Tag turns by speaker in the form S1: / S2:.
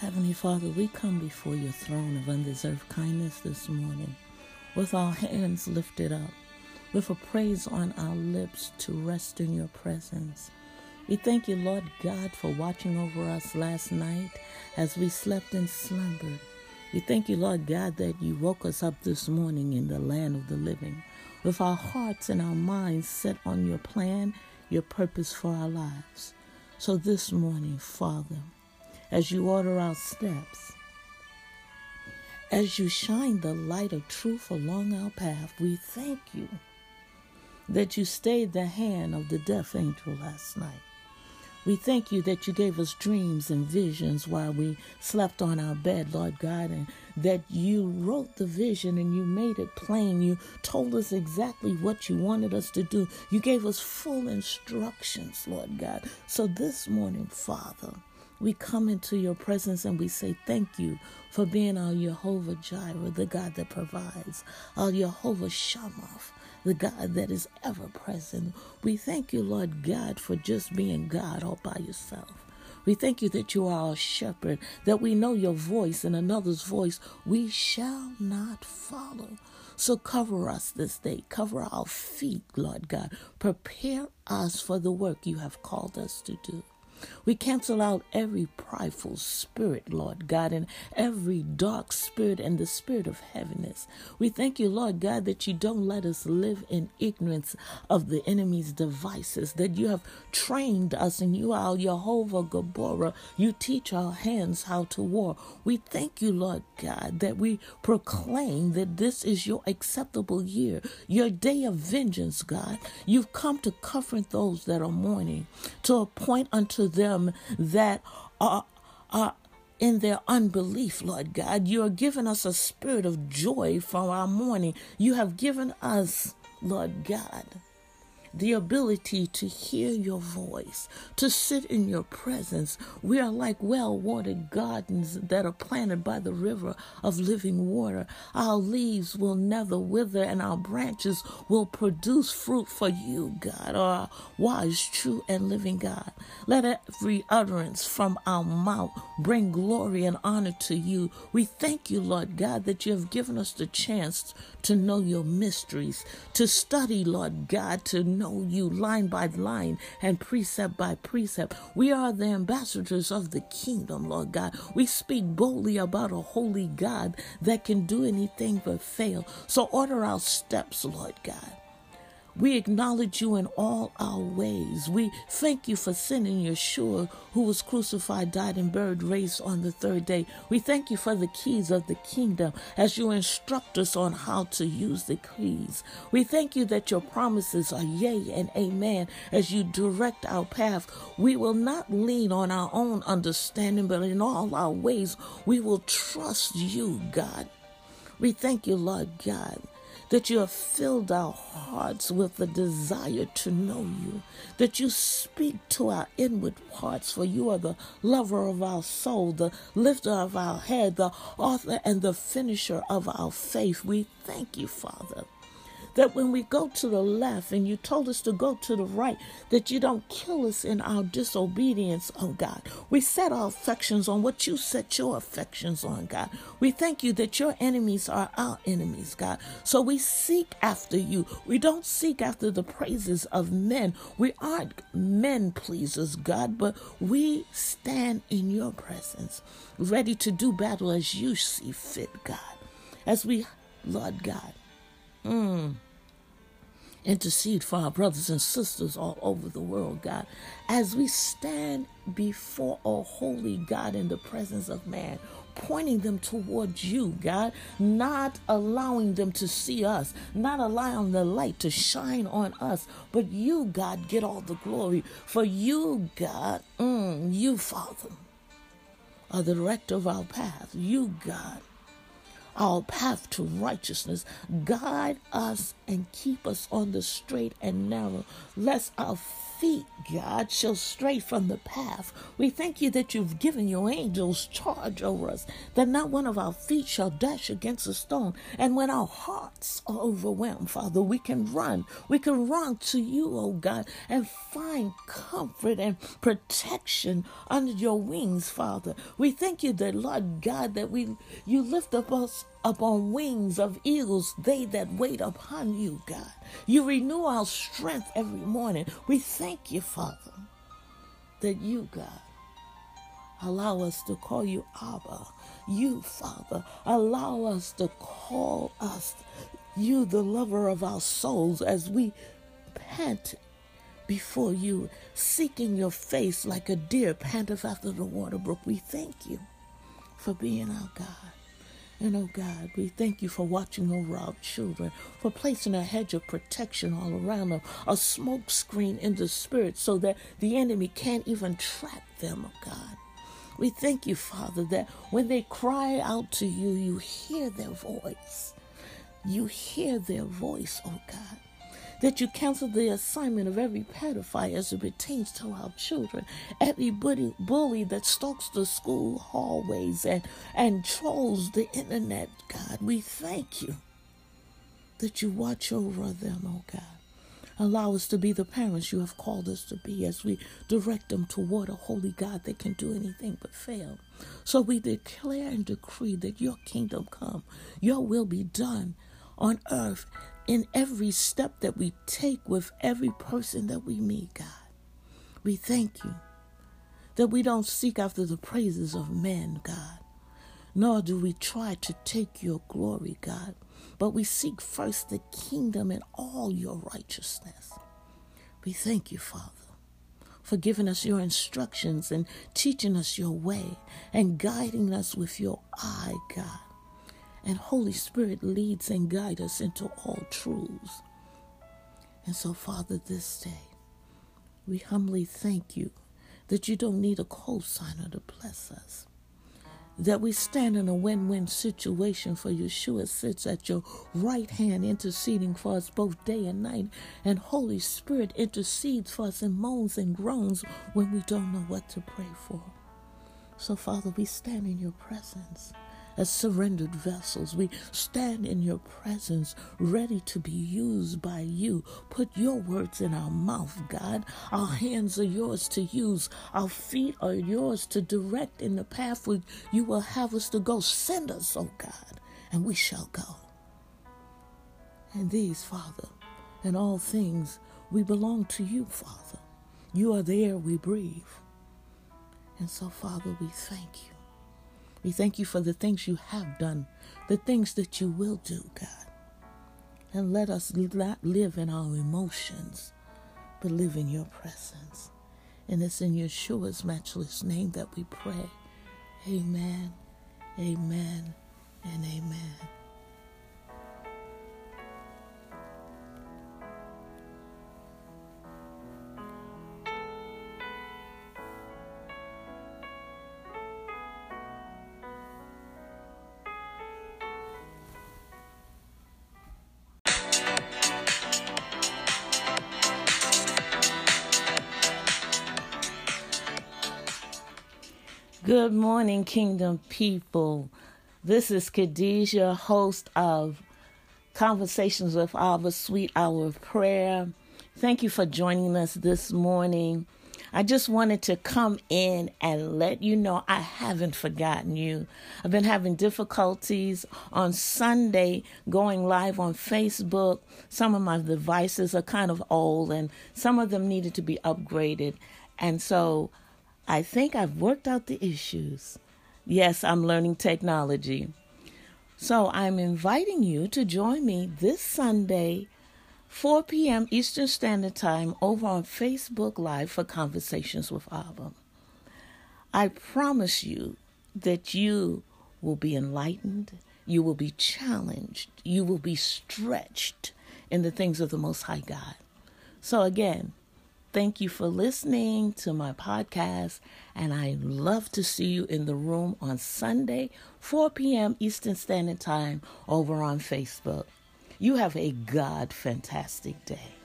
S1: Heavenly Father, we come before your throne of undeserved kindness this morning with our hands lifted up, with a praise on our lips to rest in your presence. We thank you, Lord God, for watching over us last night as we slept and slumbered. We thank you, Lord God, that you woke us up this morning in the land of the living, with our hearts and our minds set on your plan, your purpose for our lives. So this morning, Father, as you order our steps. As you shine the light of truth along our path, we thank you that you stayed the hand of the death angel last night. We thank you that you gave us dreams and visions while we slept on our bed, Lord God, and that you wrote the vision and you made it plain. You told us exactly what you wanted us to do. You gave us full instructions, Lord God. So this morning, Father, we come into your presence and we say thank you for being our Jehovah Jireh, the God that provides, our Jehovah Shammah, the God that is ever present. We thank you, Lord God, for just being God all by yourself. We thank you that you are our shepherd, that we know your voice and another's voice we shall not follow. So cover us this day, cover our feet, Lord God. Prepare us for the work you have called us to do. We cancel out every prideful spirit, Lord God, and every dark spirit and the spirit of heaviness. We thank you, Lord God, that you don't let us live in ignorance of the enemy's devices, that you have trained us and you are Jehovah Gabora. You teach our hands how to war. We thank you, Lord God, that we proclaim that this is your acceptable year, your day of vengeance, God. You've come to comfort those that are mourning, to appoint unto them that are, are in their unbelief, Lord God. You are giving us a spirit of joy for our mourning. You have given us, Lord God, the ability to hear your voice, to sit in your presence. We are like well watered gardens that are planted by the river of living water. Our leaves will never wither, and our branches will produce fruit for you, God, our wise, true, and living God. Let every utterance from our mouth bring glory and honor to you. We thank you, Lord God, that you have given us the chance to know your mysteries, to study, Lord God, to know you line by line and precept by precept. We are the ambassadors of the kingdom, Lord God. We speak boldly about a holy God that can do anything but fail. So order our steps, Lord God. We acknowledge you in all our ways. We thank you for sending Yeshua, who was crucified, died, and buried, raised on the third day. We thank you for the keys of the kingdom as you instruct us on how to use the keys. We thank you that your promises are yea and amen as you direct our path. We will not lean on our own understanding, but in all our ways we will trust you, God. We thank you, Lord God that you have filled our hearts with the desire to know you, that you speak to our inward parts, for you are the lover of our soul, the lifter of our head, the author and the finisher of our faith. We thank you, Father that when we go to the left and you told us to go to the right, that you don't kill us in our disobedience, oh God. We set our affections on what you set your affections on, God. We thank you that your enemies are our enemies, God. So we seek after you. We don't seek after the praises of men. We aren't men pleasers, God, but we stand in your presence, ready to do battle as you see fit, God. As we, Lord God, mm, intercede for our brothers and sisters all over the world, God. As we stand before a holy God in the presence of man, pointing them towards you, God, not allowing them to see us, not allowing the light to shine on us, but you, God, get all the glory. For you, God, mm, you, Father, are the director of our path. You, God, our path to righteousness. Guide us and keep us on the straight and narrow, lest our feet, God, shall stray from the path. We thank you that you've given your angels charge over us, that not one of our feet shall dash against a stone. And when our hearts are overwhelmed, Father, we can run. We can run to you, oh God, and find comfort and protection under your wings, Father. We thank you that, Lord God, that we you lift up us upon wings of eagles, they that wait upon you, God. You renew our strength every morning. We thank you, Father, that you, God, allow us to call you Abba. You, Father, allow us to call us you, the lover of our souls, as we pant before you, seeking your face like a deer panteth after the water brook. We thank you for being our God. And oh God, we thank you for watching over our children, for placing a hedge of protection all around them, a smoke screen in the spirit so that the enemy can't even track them, oh God. We thank you, Father, that when they cry out to you, you hear their voice. You hear their voice, oh God that you cancel the assignment of every pedophile as it pertains to our children, every bully, that stalks the school hallways and, and trolls the internet, God. We thank you that you watch over them, oh God. Allow us to be the parents you have called us to be as we direct them toward a holy God that can do anything but fail. So we declare and decree that your kingdom come, your will be done on earth in every step that we take with every person that we meet, God. We thank you that we don't seek after the praises of men, God, nor do we try to take your glory, God, but we seek first the kingdom and all your righteousness. We thank you, Father, for giving us your instructions and teaching us your way and guiding us with your eye, God and Holy Spirit leads and guides us into all truths. And so, Father, this day, we humbly thank you that you don't need a cosigner to bless us. That we stand in a win win situation for Yeshua sits at your right hand interceding for us both day and night, and Holy Spirit intercedes for us in moans and groans when we don't know what to pray for. So, Father, we stand in your presence as surrendered vessels. We stand in your presence, ready to be used by you. Put your words in our mouth, God. Our hands are yours to use, our feet are yours to direct in the path where you will have us to go. Send us, oh God, and we shall go. And these, Father, and all things, we belong to you, Father. You are the air we breathe. And so, Father, we thank you. We thank you for the things you have done, the things that you will do, God. And let us not live in our emotions, but live in your presence. And it's in Yeshua's matchless name that we pray. Amen, amen, and amen. Good morning, Kingdom people. This is Khadijah, host of Conversations with Abba Sweet Hour of Prayer. Thank you for joining us this morning. I just wanted to come in and let you know I haven't forgotten you. I've been having difficulties on Sunday going live on Facebook. Some of my devices are kind of old and some of them needed to be upgraded. And so I think I've worked out the issues. Yes, I'm learning technology. So I'm inviting you to join me this Sunday, 4 p.m. Eastern Standard Time, over on Facebook Live for Conversations with Abba. I promise you that you will be enlightened, you will be challenged, you will be stretched in the things of the Most High God. So, again, Thank you for listening to my podcast, and I love to see you in the room on Sunday, 4 p.m. Eastern Standard Time over on Facebook. You have a God fantastic day.